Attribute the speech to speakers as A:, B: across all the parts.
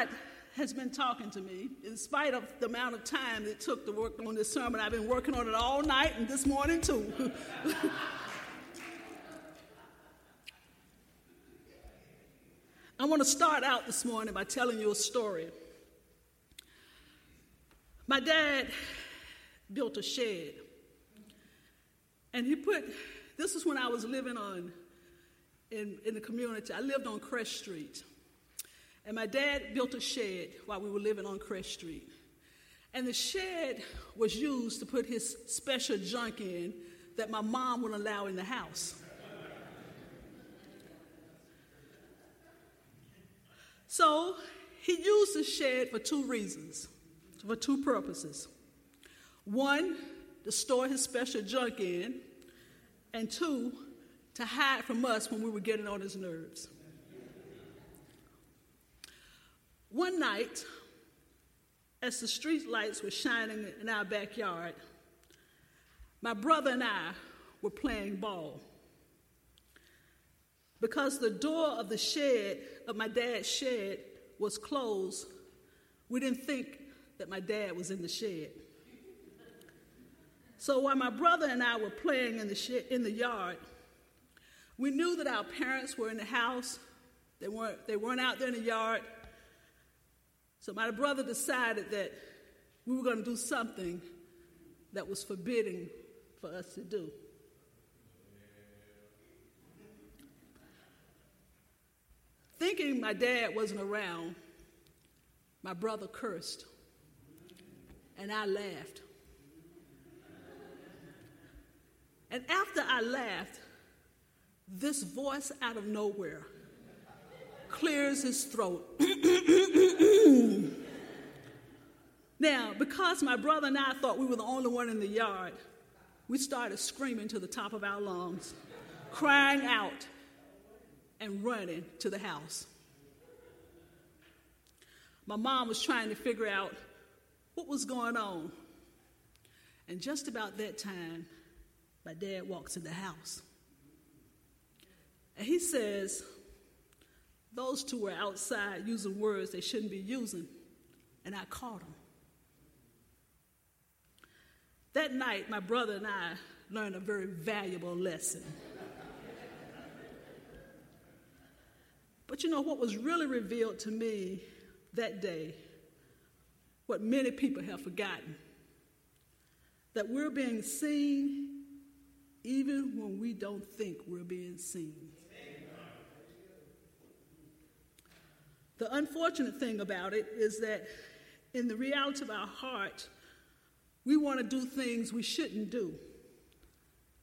A: God has been talking to me, in spite of the amount of time it took to work on this sermon. I've been working on it all night and this morning too. I want to start out this morning by telling you a story. My dad built a shed, and he put this is when I was living on in, in the community. I lived on Crest Street. And my dad built a shed while we were living on Crest Street. And the shed was used to put his special junk in that my mom wouldn't allow in the house. So he used the shed for two reasons, for two purposes. One, to store his special junk in, and two, to hide from us when we were getting on his nerves. One night, as the street lights were shining in our backyard, my brother and I were playing ball. Because the door of the shed, of my dad's shed, was closed, we didn't think that my dad was in the shed. So while my brother and I were playing in the, in the yard, we knew that our parents were in the house. They weren't, they weren't out there in the yard. So my brother decided that we were going to do something that was forbidding for us to do. Thinking my dad wasn't around, my brother cursed, and I laughed. And after I laughed, this voice out of nowhere clears his throat. now, because my brother and I thought we were the only one in the yard, we started screaming to the top of our lungs, crying out, and running to the house. My mom was trying to figure out what was going on. And just about that time, my dad walks in the house. And he says, Those two were outside using words they shouldn't be using, and I caught them. That night, my brother and I learned a very valuable lesson. but you know what was really revealed to me that day, what many people have forgotten, that we're being seen even when we don't think we're being seen. The unfortunate thing about it is that in the reality of our heart, we want to do things we shouldn't do.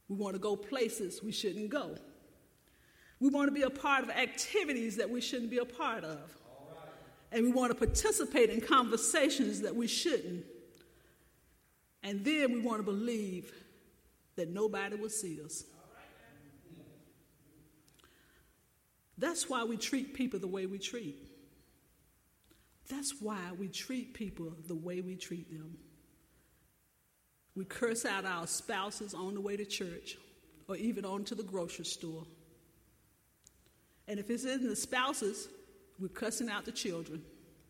A: We want to go places we shouldn't go. We want to be a part of activities that we shouldn't be a part of. And we want to participate in conversations that we shouldn't. And then we want to believe that nobody will see us. That's why we treat people the way we treat. That's why we treat people the way we treat them. We curse out our spouses on the way to church or even on to the grocery store. And if it's in the spouses, we're cussing out the children.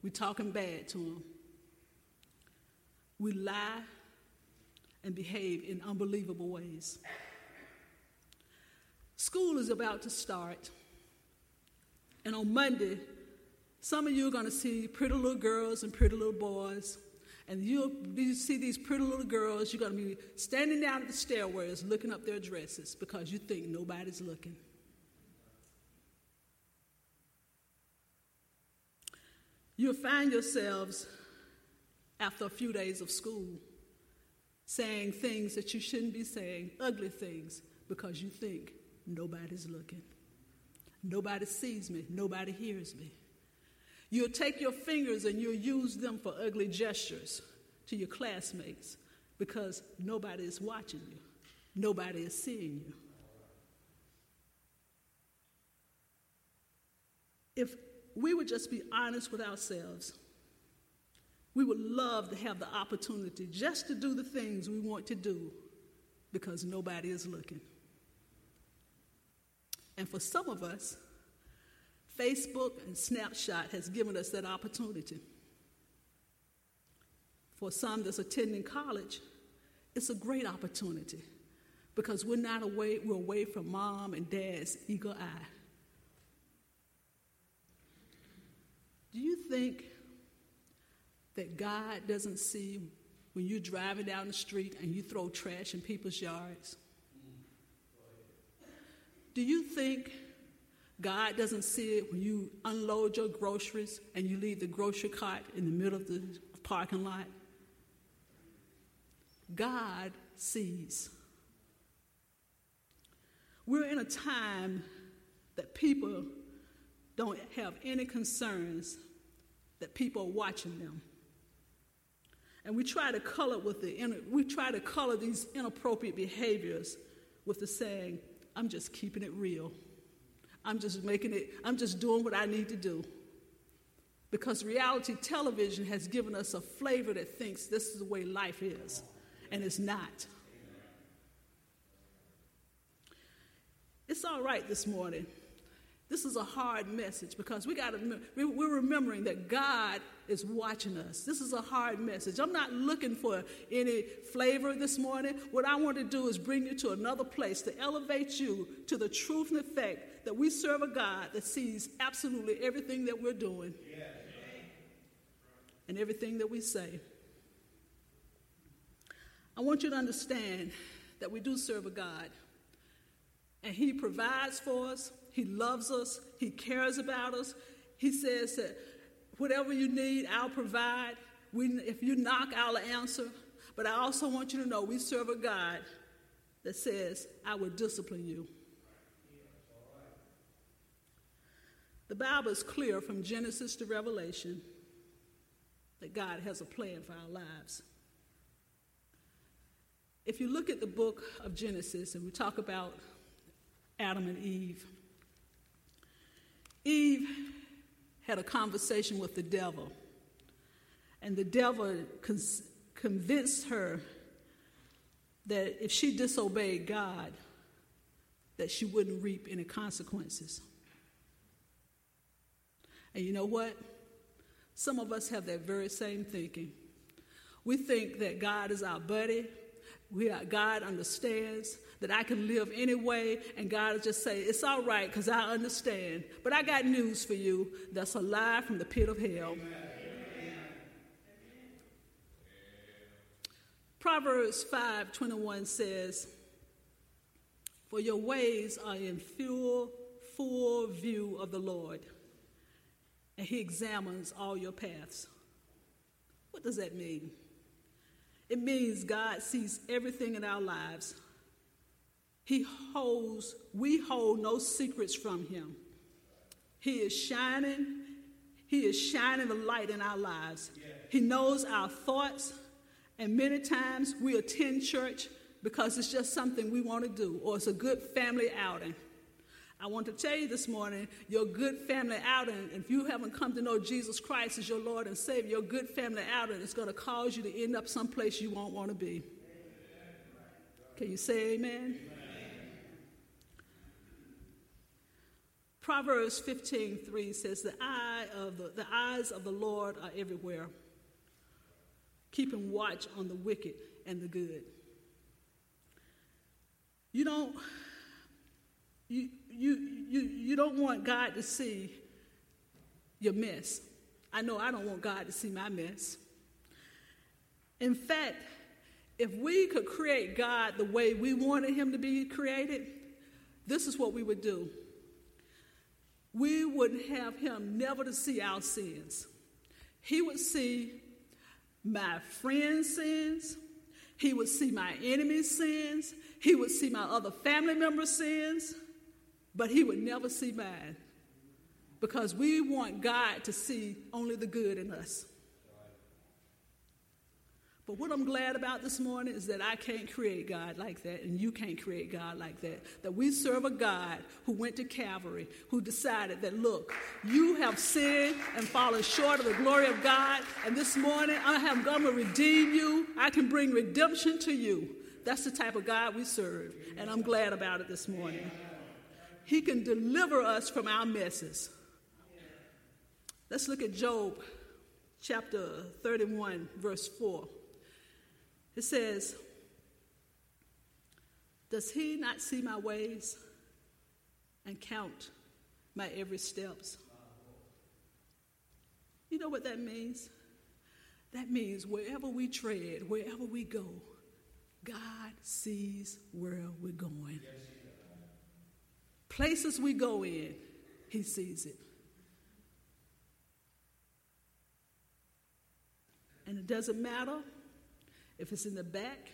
A: We're talking bad to them. We lie and behave in unbelievable ways. School is about to start. And on Monday, some of you are going to see pretty little girls and pretty little boys. And you'll you see these pretty little girls, you're going to be standing down at the stairways looking up their dresses because you think nobody's looking. You'll find yourselves, after a few days of school, saying things that you shouldn't be saying, ugly things, because you think nobody's looking. Nobody sees me, nobody hears me. You'll take your fingers and you'll use them for ugly gestures to your classmates because nobody is watching you, nobody is seeing you. If we would just be honest with ourselves, we would love to have the opportunity just to do the things we want to do because nobody is looking. And for some of us, Facebook and Snapchat has given us that opportunity. For some that's attending college, it's a great opportunity because we're not away, we're away from mom and dad's eager eye. Do you think that God doesn't see when you're driving down the street and you throw trash in people's yards? Do you think God doesn't see it when you unload your groceries and you leave the grocery cart in the middle of the parking lot? God sees. We're in a time that people don't have any concerns that people are watching them. And we try to color with the we try to color these inappropriate behaviors with the saying, I'm just keeping it real. I'm just making it, I'm just doing what I need to do. Because reality television has given us a flavor that thinks this is the way life is, and it's not. It's all right this morning this is a hard message because we got to we're remembering that God is watching us. This is a hard message. I'm not looking for any flavor this morning. What I want to do is bring you to another place to elevate you to the truth and fact that we serve a God that sees absolutely everything that we're doing and everything that we say. I want you to understand that we do serve a God and He provides for us. He loves us, He cares about us. He says that whatever you need, I'll provide. We, if you knock, I'll answer. But I also want you to know we serve a God that says, I will discipline you. The Bible is clear from Genesis to Revelation that God has a plan for our lives. If you look at the book of Genesis and we talk about Adam and Eve, Eve had a conversation with the devil, and the devil con- convinced her that if she disobeyed God, that she wouldn't reap any consequences. And you know what? Some of us have that very same thinking. We think that God is our buddy, we are, God understands, that I can live anyway, and God will just say, It's all right because I understand. But I got news for you that's a lie from the pit of hell. Amen. Proverbs 5 21 says, For your ways are in full, full view of the Lord, and he examines all your paths. What does that mean? It means God sees everything in our lives he holds, we hold no secrets from him. He is shining, he is shining the light in our lives. He knows our thoughts, and many times we attend church because it's just something we want to do, or it's a good family outing. I want to tell you this morning, your good family outing, if you haven't come to know Jesus Christ as your Lord and Savior, your good family outing is going to cause you to end up someplace you won't want to be. Can you say amen? amen. Proverbs 15 3 says, the, eye of the, the eyes of the Lord are everywhere, keeping watch on the wicked and the good. You don't, you, you, you, you don't want God to see your mess. I know I don't want God to see my mess. In fact, if we could create God the way we wanted Him to be created, this is what we would do we would have him never to see our sins. He would see my friends' sins. He would see my enemy's sins. He would see my other family members' sins. But he would never see mine because we want God to see only the good in us. But what I'm glad about this morning is that I can't create God like that, and you can't create God like that. That we serve a God who went to Calvary, who decided that, look, you have sinned and fallen short of the glory of God, and this morning I am going to redeem you. I can bring redemption to you. That's the type of God we serve, and I'm glad about it this morning. He can deliver us from our messes. Let's look at Job chapter 31, verse 4. It says, Does he not see my ways and count my every steps? You know what that means? That means wherever we tread, wherever we go, God sees where we're going. Places we go in, He sees it. And it doesn't matter if it's in the back,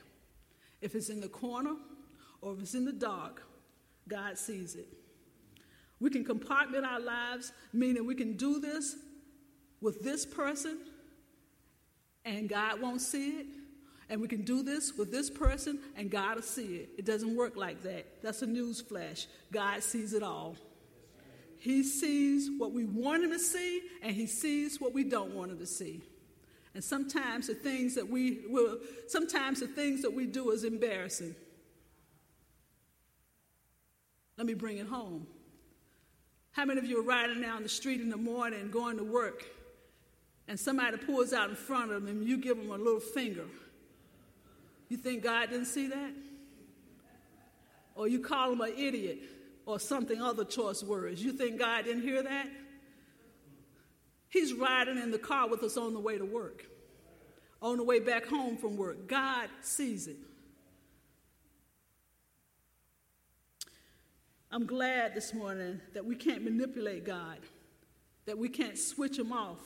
A: if it's in the corner, or if it's in the dark, God sees it. We can compartment our lives, meaning we can do this with this person and God won't see it. And we can do this with this person and God will see it. It doesn't work like that. That's a news flash. God sees it all. He sees what we want him to see and he sees what we don't want him to see. And sometimes the things that we will, sometimes the things that we do is embarrassing. Let me bring it home. How many of you are riding down the street in the morning going to work and somebody pulls out in front of them and you give them a little finger? You think God didn't see that? Or you call him an idiot or something other choice words. You think God didn't hear that? He's riding in the car with us on the way to work, on the way back home from work. God sees it. I'm glad this morning that we can't manipulate God, that we can't switch him off,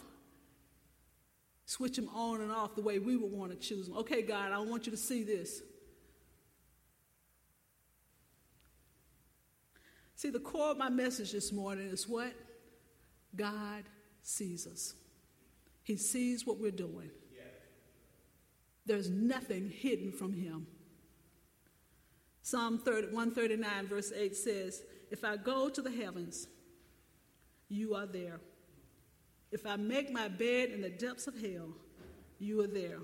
A: switch them on and off the way we would want to choose them. Okay, God, I want you to see this. See, the core of my message this morning is what? God sees us. He sees what we're doing. There's nothing hidden from him. Psalm 30, 139, verse 8 says, If I go to the heavens, you are there. If I make my bed in the depths of hell, you are there.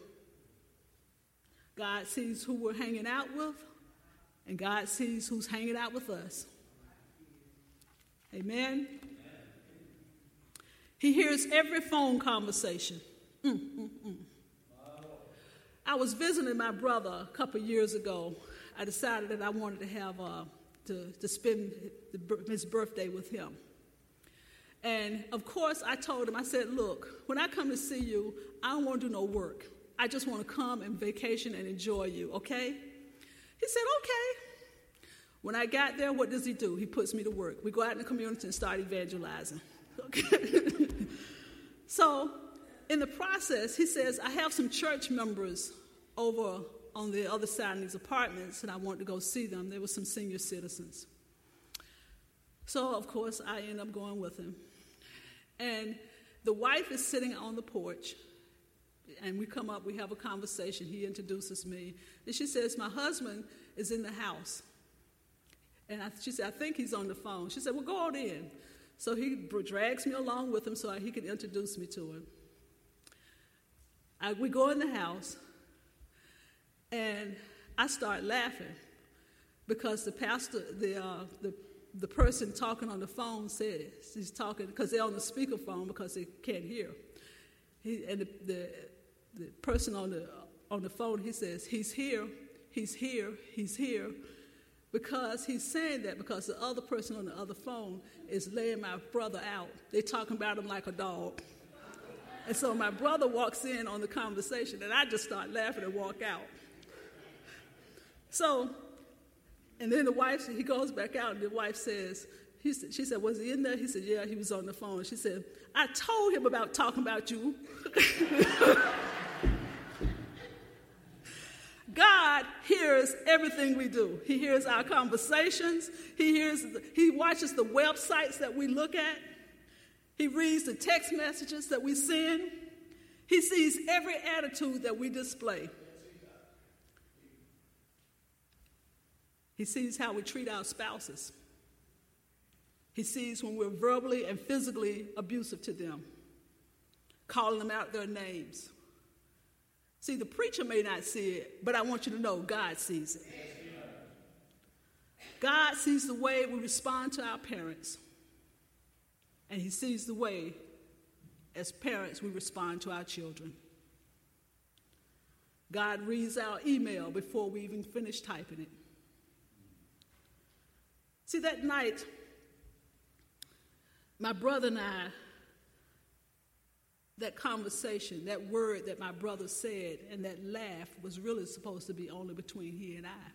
A: God sees who we're hanging out with, and God sees who's hanging out with us. Amen. He hears every phone conversation. Mm, mm, mm. I was visiting my brother a couple years ago. I decided that I wanted to have uh, to, to spend his birthday with him. And of course, I told him, I said, Look, when I come to see you, I don't want to do no work. I just want to come and vacation and enjoy you, okay? He said, Okay. When I got there, what does he do? He puts me to work. We go out in the community and start evangelizing. Okay. so, in the process, he says, I have some church members over on the other side of these apartments, and I wanted to go see them. There were some senior citizens. So, of course, I end up going with him. And the wife is sitting on the porch, and we come up, we have a conversation. He introduces me. And she says, My husband is in the house. And I, she said, I think he's on the phone. She said, Well, go on in. So he drags me along with him so he can introduce me to him. I, we go in the house, and I start laughing because the pastor, the, uh, the, the person talking on the phone says, he's talking, because they're on the speakerphone because they can't hear. He, and the, the, the person on the, on the phone, he says, He's here, he's here, he's here because he's saying that because the other person on the other phone is laying my brother out. They're talking about him like a dog. And so my brother walks in on the conversation, and I just start laughing and walk out. So, and then the wife, he goes back out, and the wife says, he she said, Was he in there? He said, Yeah, he was on the phone. She said, I told him about talking about you. God hears everything we do. He hears our conversations. He hears he watches the websites that we look at. He reads the text messages that we send. He sees every attitude that we display. He sees how we treat our spouses. He sees when we're verbally and physically abusive to them, calling them out their names, See, the preacher may not see it, but I want you to know God sees it. God sees the way we respond to our parents, and He sees the way as parents, we respond to our children. God reads our email before we even finish typing it. See, that night, my brother and I, that conversation, that word that my brother said, and that laugh was really supposed to be only between he and I.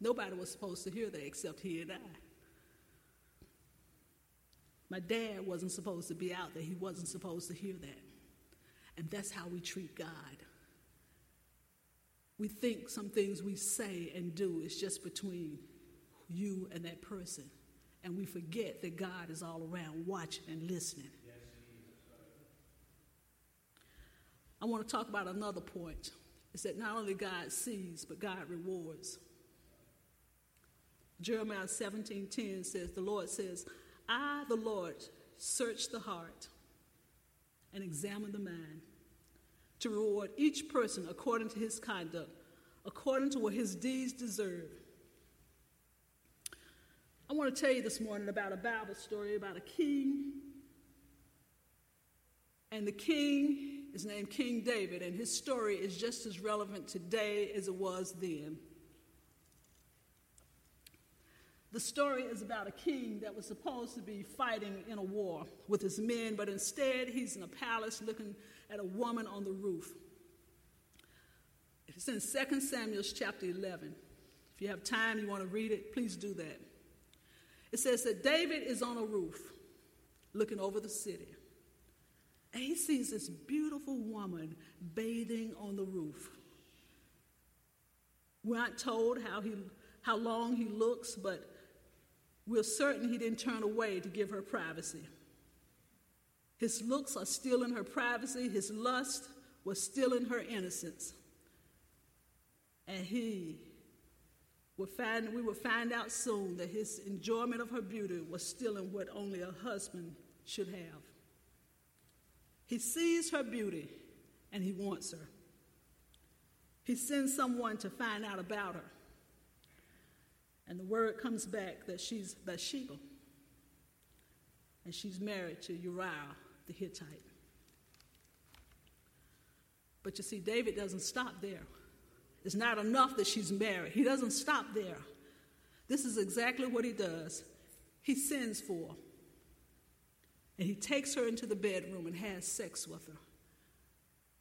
A: Nobody was supposed to hear that except he and I. My dad wasn't supposed to be out there, he wasn't supposed to hear that. And that's how we treat God. We think some things we say and do is just between you and that person. And we forget that God is all around watching and listening. I want to talk about another point. Is that not only God sees, but God rewards. Jeremiah 17:10 says, the Lord says, I, the Lord, search the heart and examine the mind to reward each person according to his conduct, according to what his deeds deserve. I want to tell you this morning about a Bible story about a king. And the king is named King David, and his story is just as relevant today as it was then. The story is about a king that was supposed to be fighting in a war with his men, but instead he's in a palace looking at a woman on the roof. It's in 2 Samuel chapter 11. If you have time, you want to read it, please do that. It says that David is on a roof looking over the city. And he sees this beautiful woman bathing on the roof. We're not told how, he, how long he looks, but we're certain he didn't turn away to give her privacy. His looks are still in her privacy, his lust was still in her innocence. And he would find, we would find out soon that his enjoyment of her beauty was still in what only a husband should have. He sees her beauty and he wants her. He sends someone to find out about her. And the word comes back that she's Bathsheba. And she's married to Uriah the Hittite. But you see, David doesn't stop there. It's not enough that she's married. He doesn't stop there. This is exactly what he does. He sends for her. And he takes her into the bedroom and has sex with her.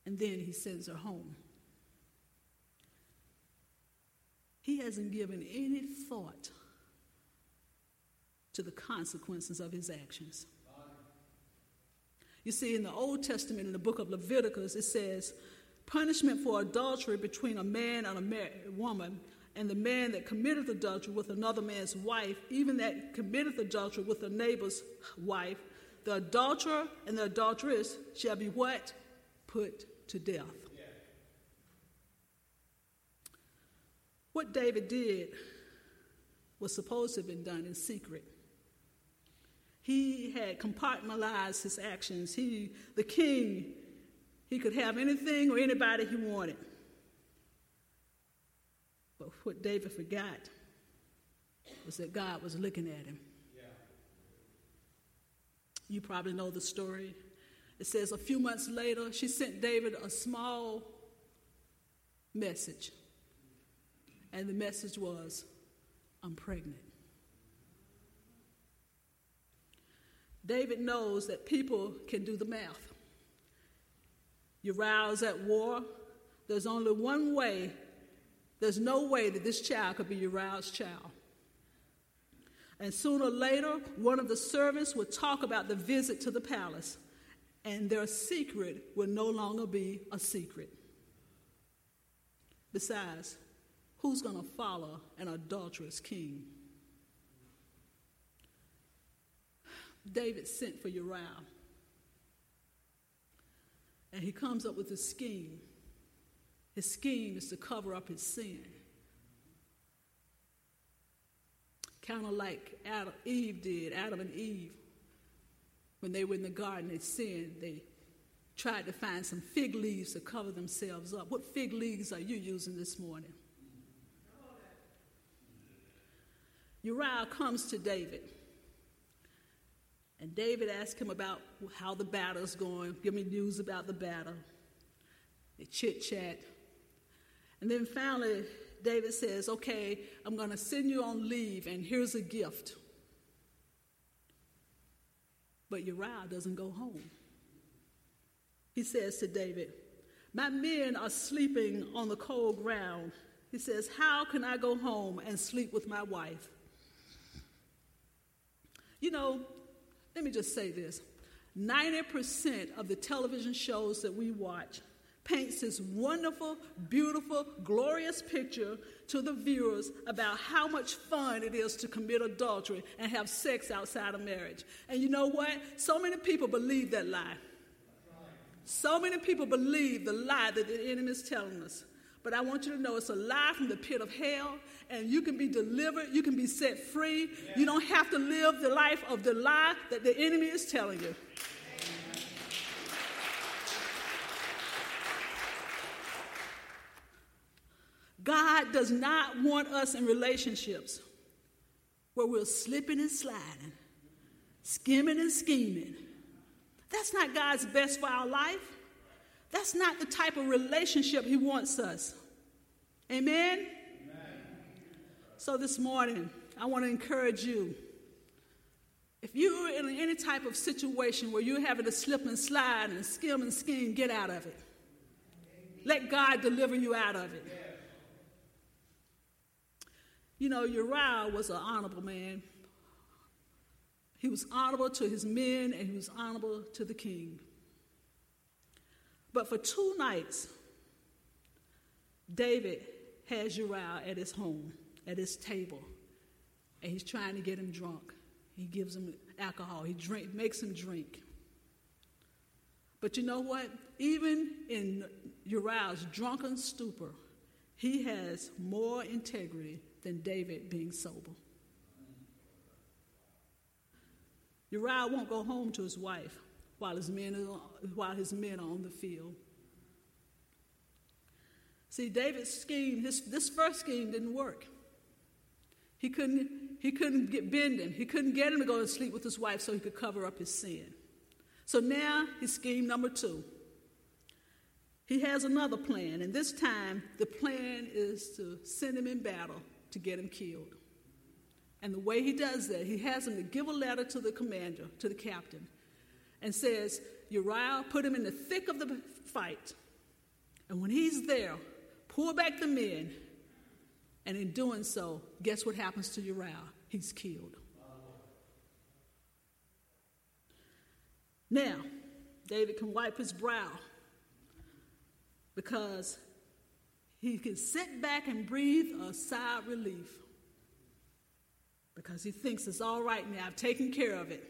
A: And then he sends her home. He hasn't given any thought to the consequences of his actions. You see, in the Old Testament, in the book of Leviticus, it says, punishment for adultery between a man and a married woman, and the man that committeth adultery with another man's wife, even that committeth adultery with a neighbor's wife, the adulterer and the adulteress shall be what? Put to death. What David did was supposed to have been done in secret. He had compartmentalized his actions. He, the king, he could have anything or anybody he wanted. But what David forgot was that God was looking at him. Yeah. You probably know the story. It says a few months later, she sent David a small message. And the message was, I'm pregnant. David knows that people can do the math. Uriah's at war. There's only one way, there's no way that this child could be Uriah's child. And sooner or later, one of the servants would talk about the visit to the palace, and their secret would no longer be a secret. Besides, who's going to follow an adulterous king? David sent for Uriah. And he comes up with a scheme. His scheme is to cover up his sin. Kind of like Adam, Eve did, Adam and Eve. When they were in the garden, they sinned. They tried to find some fig leaves to cover themselves up. What fig leaves are you using this morning? Uriah comes to David And David asked him about how the battle's going. Give me news about the battle. They chit chat. And then finally, David says, Okay, I'm going to send you on leave, and here's a gift. But Uriah doesn't go home. He says to David, My men are sleeping on the cold ground. He says, How can I go home and sleep with my wife? You know, let me just say this 90% of the television shows that we watch paints this wonderful, beautiful, glorious picture to the viewers about how much fun it is to commit adultery and have sex outside of marriage. And you know what? So many people believe that lie. So many people believe the lie that the enemy is telling us. But I want you to know it's a lie from the pit of hell, and you can be delivered, you can be set free. Yeah. You don't have to live the life of the lie that the enemy is telling you. God does not want us in relationships where we're slipping and sliding, skimming and scheming. That's not God's best for our life. That's not the type of relationship He wants us. Amen? Amen? So this morning, I want to encourage you. If you're in any type of situation where you're having to slip and slide and skim and skim, get out of it. Let God deliver you out of it. You know, Uriah was an honorable man. He was honorable to his men and he was honorable to the king. But for two nights, David has Uriah at his home, at his table, and he's trying to get him drunk. He gives him alcohol, he drink, makes him drink. But you know what? Even in Uriah's drunken stupor, he has more integrity than David being sober. Uriah won't go home to his wife while his men while his men are on the field. See, David's scheme, his, this first scheme didn't work. He couldn't, he couldn't get bending. He couldn't get him to go and sleep with his wife so he could cover up his sin. So now his scheme number two. He has another plan, and this time the plan is to send him in battle to get him killed. And the way he does that, he has him to give a letter to the commander, to the captain, and says, Uriah, put him in the thick of the fight. And when he's there, pull back the men. And in doing so, guess what happens to Uriah? He's killed. Now, David can wipe his brow because he can sit back and breathe a sigh of relief because he thinks it's all right now. I've taken care of it.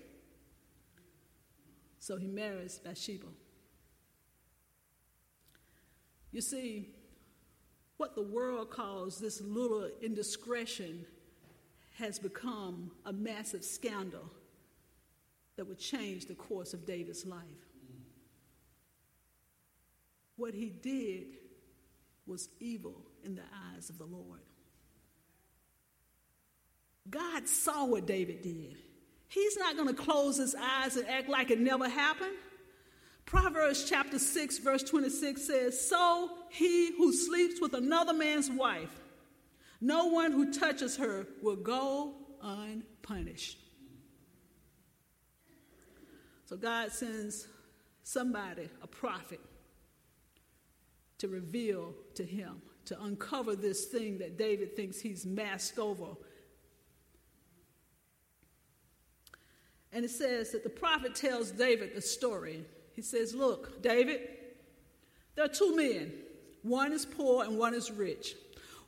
A: So he marries Bathsheba. You see, what the world calls this little indiscretion has become a massive scandal that would change the course of David's life. What he did was evil in the eyes of the Lord. God saw what David did. He's not going to close his eyes and act like it never happened. Proverbs chapter 6, verse 26 says, So he who sleeps with another man's wife, no one who touches her will go unpunished. So God sends somebody, a prophet, to reveal to him, to uncover this thing that David thinks he's masked over. And it says that the prophet tells David the story. He says, Look, David, there are two men. One is poor and one is rich.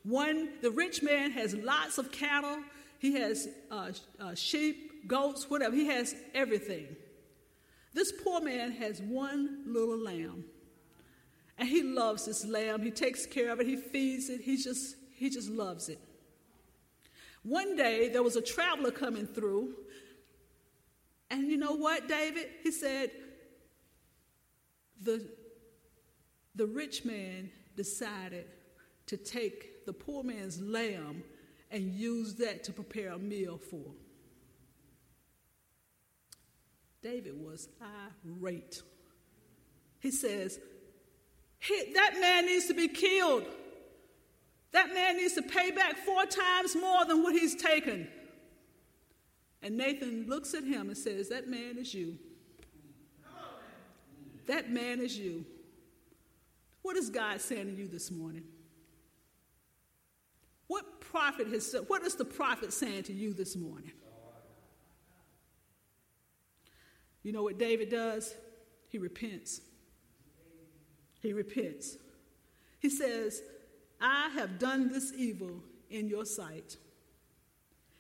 A: One, the rich man has lots of cattle, he has uh, uh, sheep, goats, whatever. He has everything. This poor man has one little lamb. And he loves this lamb. He takes care of it. He feeds it. He just, he just loves it. One day, there was a traveler coming through. And you know what, David? He said, the, the rich man decided to take the poor man's lamb and use that to prepare a meal for. David was irate. He says, That man needs to be killed. That man needs to pay back four times more than what he's taken. And Nathan looks at him and says, That man is you. That man is you. What is God saying to you this morning? What prophet has what is the prophet saying to you this morning? You know what David does? He repents. He repents. He says, I have done this evil in your sight.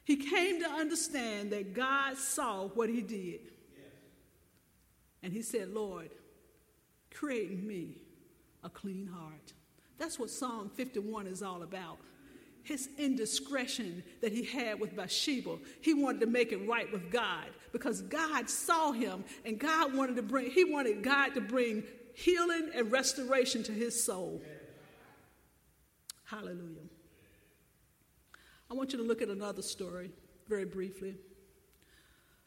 A: He came to understand that God saw what he did. And he said, Lord, create in me a clean heart. That's what Psalm 51 is all about. His indiscretion that he had with Bathsheba, he wanted to make it right with God because God saw him and God wanted to bring, he wanted God to bring healing and restoration to his soul. Hallelujah. I want you to look at another story very briefly.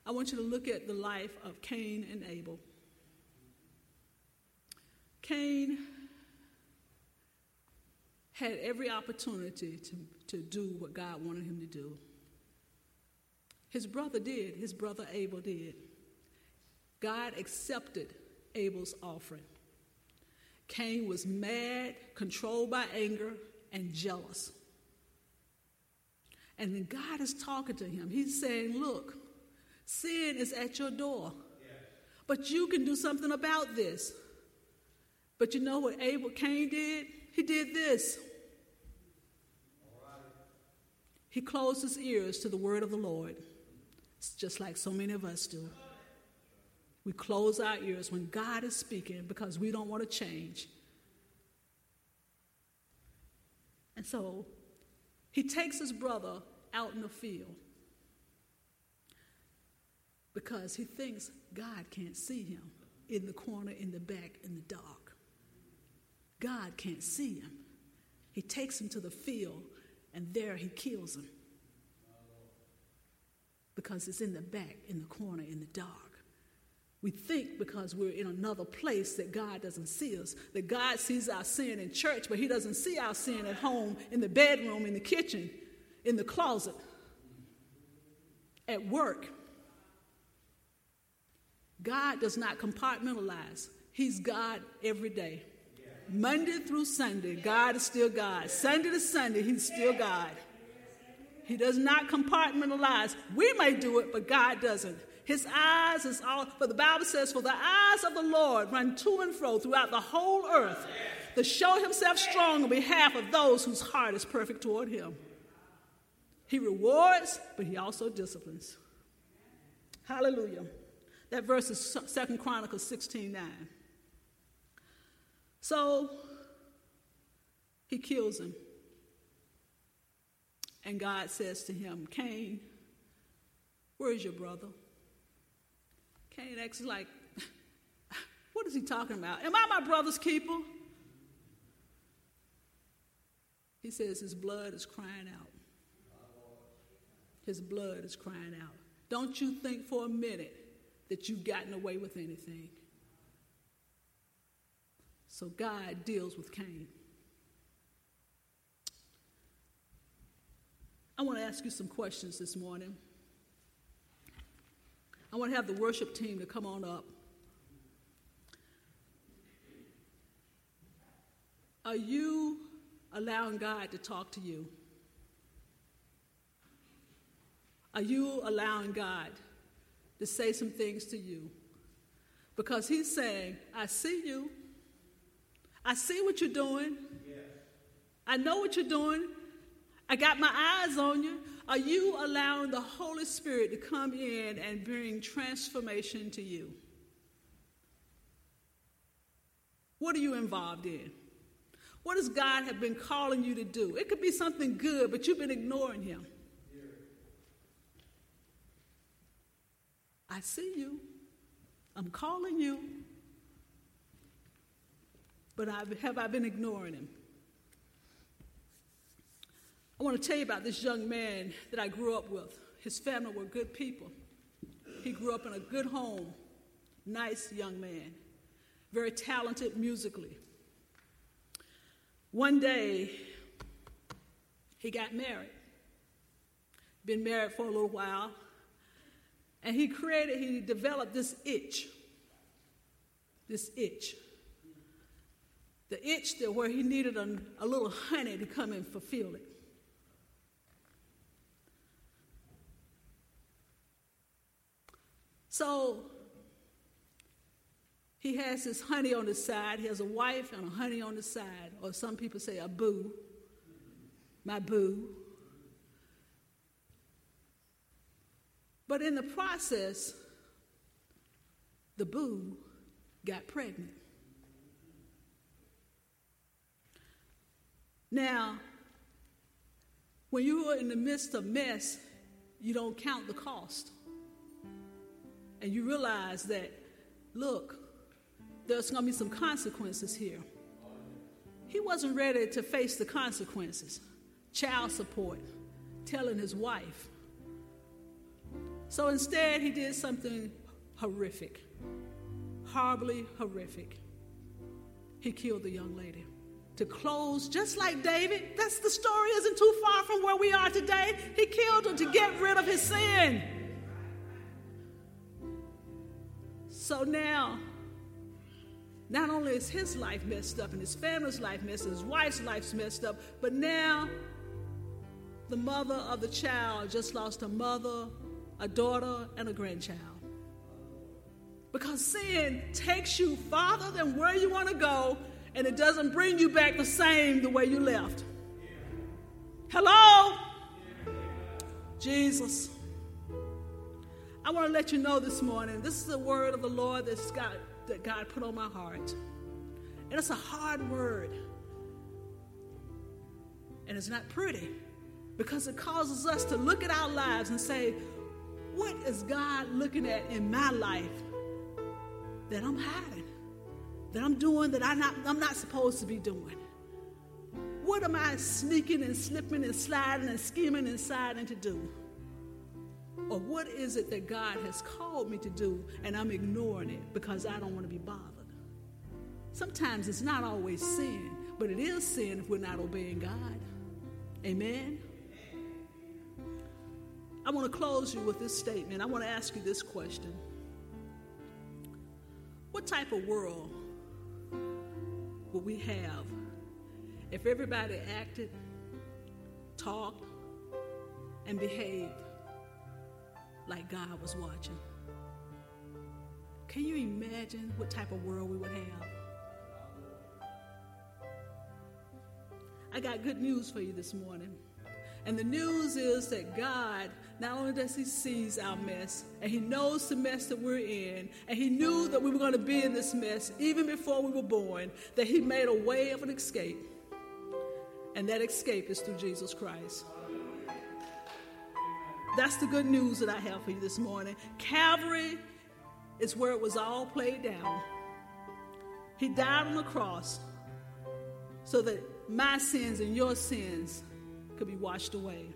A: I want you to look at the life of Cain and Abel. Cain had every opportunity to, to do what God wanted him to do. His brother did, his brother Abel did. God accepted Abel's offering. Cain was mad, controlled by anger, and jealous. And then God is talking to him. He's saying, Look, sin is at your door, but you can do something about this. But you know what Abel Cain did? He did this. He closed his ears to the word of the Lord. It's just like so many of us do. We close our ears when God is speaking because we don't want to change. And so he takes his brother out in the field because he thinks God can't see him in the corner, in the back, in the dark. God can't see him. He takes him to the field, and there he kills him because it's in the back, in the corner, in the dark. We think because we're in another place that God doesn't see us, that God sees our sin in church, but He doesn't see our sin at home, in the bedroom, in the kitchen, in the closet, at work. God does not compartmentalize, He's God every day. Monday through Sunday, God is still God. Sunday to Sunday, He's still God. He does not compartmentalize. We may do it, but God doesn't. His eyes is all, for the Bible says, for the eyes of the Lord run to and fro throughout the whole earth to show himself strong on behalf of those whose heart is perfect toward him. He rewards, but he also disciplines. Hallelujah. That verse is Second Chronicles 16 9. So he kills him. And God says to him, Cain, where is your brother? Cain acts like, what is he talking about? Am I my brother's keeper? He says his blood is crying out. His blood is crying out. Don't you think for a minute that you've gotten away with anything. So God deals with Cain. I want to ask you some questions this morning. I want to have the worship team to come on up. Are you allowing God to talk to you? Are you allowing God to say some things to you? Because He's saying, I see you. I see what you're doing. I know what you're doing. I got my eyes on you. Are you allowing the Holy Spirit to come in and bring transformation to you? What are you involved in? What does God have been calling you to do? It could be something good, but you've been ignoring Him. I see you. I'm calling you. But I've, have I been ignoring Him? I want to tell you about this young man that I grew up with. His family were good people. He grew up in a good home Nice young man, very talented musically. One day, he got married. Been married for a little while. And he created, he developed this itch. This itch. The itch that where he needed a, a little honey to come and fulfill it. So he has his honey on his side. He has a wife and a honey on the side, or some people say a boo, my boo. But in the process, the boo got pregnant. Now, when you are in the midst of mess, you don't count the cost. And you realize that, look, there's going to be some consequences here. He wasn't ready to face the consequences child support, telling his wife. So instead, he did something horrific, horribly horrific. He killed the young lady. To close, just like David, that's the story isn't too far from where we are today. He killed her to get rid of his sin. So now not only is his life messed up and his family's life messed up, his wife's life's messed up, but now the mother of the child just lost a mother, a daughter, and a grandchild. Because sin takes you farther than where you want to go, and it doesn't bring you back the same the way you left. Hello? Jesus. I want to let you know this morning this is the word of the Lord that's got that God put on my heart. And it's a hard word. And it's not pretty because it causes us to look at our lives and say, What is God looking at in my life that I'm hiding? That I'm doing that I'm not, I'm not supposed to be doing? What am I sneaking and slipping and sliding and scheming and to do? Or what is it that God has called me to do and I'm ignoring it because I don't want to be bothered? Sometimes it's not always sin, but it is sin if we're not obeying God. Amen? I want to close you with this statement. I want to ask you this question What type of world would we have if everybody acted, talked, and behaved like God was watching. Can you imagine what type of world we would have? I got good news for you this morning. And the news is that God, not only does He sees our mess, and He knows the mess that we're in, and He knew that we were going to be in this mess even before we were born, that He made a way of an escape. And that escape is through Jesus Christ. That's the good news that I have for you this morning. Calvary is where it was all played down. He died on the cross so that my sins and your sins could be washed away.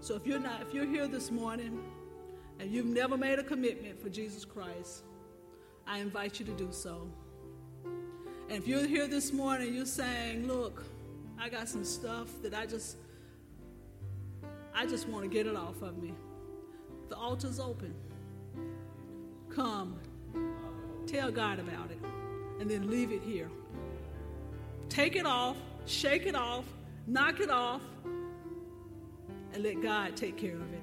A: So if you're not if you're here this morning and you've never made a commitment for Jesus Christ, I invite you to do so. And if you're here this morning, you're saying, look, I got some stuff that I just I just want to get it off of me. The altar's open. Come. Tell God about it. And then leave it here. Take it off, shake it off, knock it off, and let God take care of it.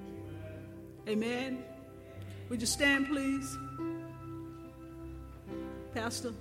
A: Amen. Would you stand, please? Pastor?